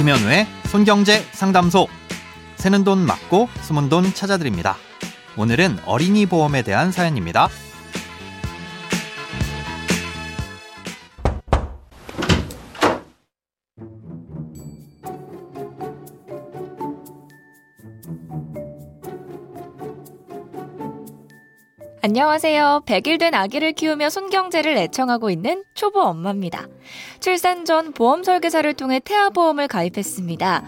김현우의 손경제 상담소. 새는 돈 맞고 숨은 돈 찾아드립니다. 오늘은 어린이 보험에 대한 사연입니다. 안녕하세요. 100일 된 아기를 키우며 손경제를 애청하고 있는 초보 엄마입니다. 출산 전 보험 설계사를 통해 태아보험을 가입했습니다.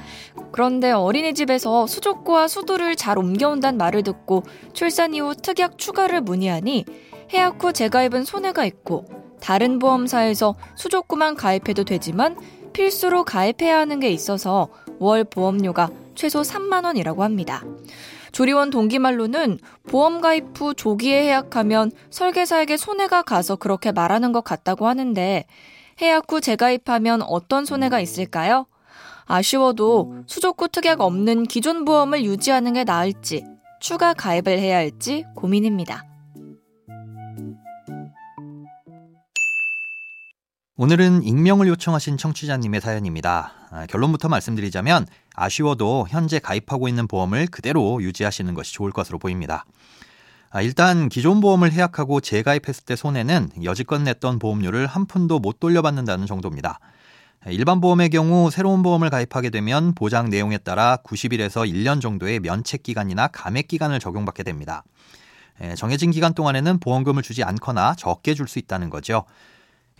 그런데 어린이집에서 수족구와 수도를 잘 옮겨온다는 말을 듣고 출산 이후 특약 추가를 문의하니 해약 후 재가입은 손해가 있고 다른 보험사에서 수족구만 가입해도 되지만 필수로 가입해야 하는 게 있어서 월 보험료가 최소 3만 원이라고 합니다. 조리원 동기 말로는 보험 가입 후 조기에 해약하면 설계사에게 손해가 가서 그렇게 말하는 것 같다고 하는데 해약 후 재가입하면 어떤 손해가 있을까요? 아쉬워도 수족구 특약 없는 기존 보험을 유지하는 게 나을지 추가 가입을 해야 할지 고민입니다. 오늘은 익명을 요청하신 청취자님의 사연입니다. 아, 결론부터 말씀드리자면 아쉬워도 현재 가입하고 있는 보험을 그대로 유지하시는 것이 좋을 것으로 보입니다. 아, 일단 기존 보험을 해약하고 재가입했을 때 손해는 여지껏 냈던 보험료를 한 푼도 못 돌려받는다는 정도입니다. 일반 보험의 경우 새로운 보험을 가입하게 되면 보장 내용에 따라 90일에서 1년 정도의 면책 기간이나 감액 기간을 적용받게 됩니다. 정해진 기간 동안에는 보험금을 주지 않거나 적게 줄 수 있다는 거죠.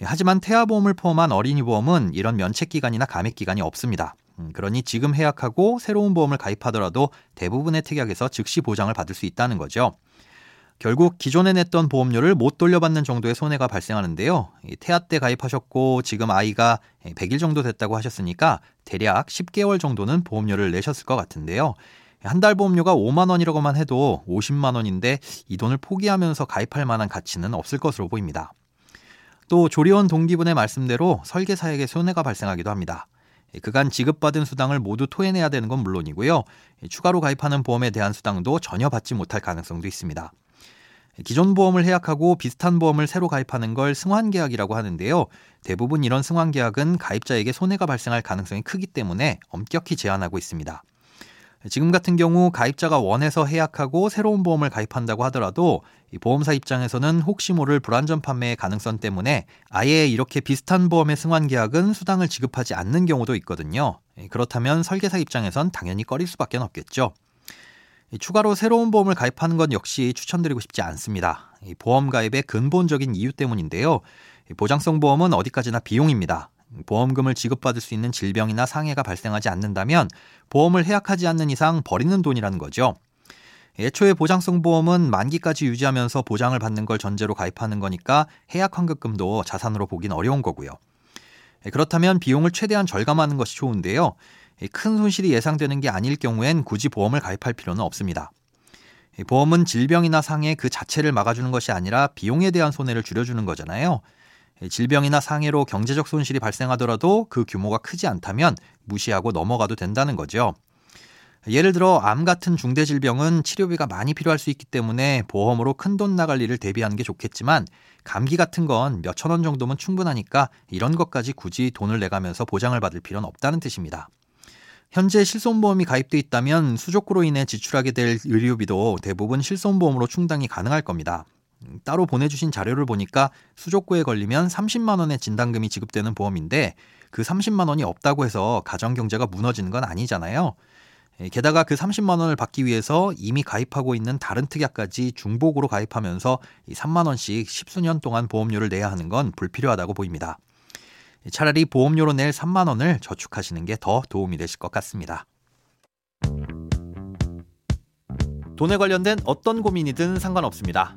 하지만 태아보험을 포함한 어린이 보험은 이런 면책 기간이나 감액 기간이 없습니다. 음, 그러니 지금 해약하고 새로운 보험을 가입하더라도 대부분의 특약에서 즉시 보장을 받을 수 있다는 거죠. 결국 기존에 냈던 보험료를 못 돌려받는 정도의 손해가 발생하는데요. 태아 때 가입하셨고 지금 아이가 100일 정도 됐다고 하셨으니까 대략 10개월 정도는 보험료를 내셨을 것 같은데요. 한 달 보험료가 5만 원이라고만 해도 50만 원인데 이 돈을 포기하면서 가입할 만한 가치는 없을 것으로 보입니다. 또 조리원 동기분의 말씀대로 설계사에게 손해가 발생하기도 합니다. 그간 지급받은 수당을 모두 토해내야 되는 건 물론이고요. 추가로 가입하는 보험에 대한 수당도 전혀 받지 못할 가능성도 있습니다. 기존 보험을 해약하고 비슷한 보험을 새로 가입하는 걸 승환계약이라고 하는데요. 대부분 이런 승환계약은 가입자에게 손해가 발생할 가능성이 크기 때문에 엄격히 제한하고 있습니다. 지금 같은 경우 가입자가 원해서 해약하고 새로운 보험을 가입한다고 하더라도 보험사 입장에서는 혹시 모를 불안전 판매의 가능성 때문에 아예 이렇게 비슷한 보험의 승환 계약은 수당을 지급하지 않는 경우도 있거든요. 그렇다면 설계사 입장에선 당연히 꺼릴 수밖에 없겠죠. 추가로 새로운 보험을 가입하는 건 역시 추천드리고 싶지 않습니다. 보험 가입의 근본적인 이유 때문인데요. 보장성 보험은 어디까지나 비용입니다. 보험금을 지급받을 수 있는 질병이나 상해가 발생하지 않는다면 보험을 해약하지 않는 이상 버리는 돈이라는 거죠. 애초에 보장성 보험은 만기까지 유지하면서 보장을 받는 걸 전제로 가입하는 거니까 해약 환급금도 자산으로 보긴 어려운 거고요. 그렇다면 비용을 최대한 절감하는 것이 좋은데요. 큰 손실이 예상되는 게 아닐 경우엔 굳이 보험을 가입할 필요는 없습니다. 보험은 질병이나 상해 그 자체를 막아주는 것이 아니라 비용에 대한 손해를 줄여주는 거잖아요. 질병이나 상해로 경제적 손실이 발생하더라도 그 규모가 크지 않다면 무시하고 넘어가도 된다는 거죠. 예를 들어 암 같은 중대 질병은 치료비가 많이 필요할 수 있기 때문에 보험으로 큰 돈 나갈 일을 대비하는 게 좋겠지만 감기 같은 건 몇천 원 정도면 충분하니까 이런 것까지 굳이 돈을 내가면서 보장을 받을 필요는 없다는 뜻입니다. 현재 실손보험이 가입돼 있다면 수족구로 인해 지출하게 될 의료비도 대부분 실손보험으로 충당이 가능할 겁니다. 따로 보내주신 자료를 보니까 수족구에 걸리면 30만 원의 진단금이 지급되는 보험인데 그 30만 원이 없다고 해서 가정 경제가 무너지는 건 아니잖아요. 예, 게다가 그 30만 원을 받기 위해서 이미 가입하고 있는 다른 특약까지 중복으로 가입하면서 3만 원씩 10수년 동안 보험료를 내야 하는 건 불필요하다고 보입니다. 차라리 보험료로 낼 3만 원을 저축하시는 게 더 도움이 되실 것 같습니다. 돈에 관련된 어떤 고민이든 상관없습니다.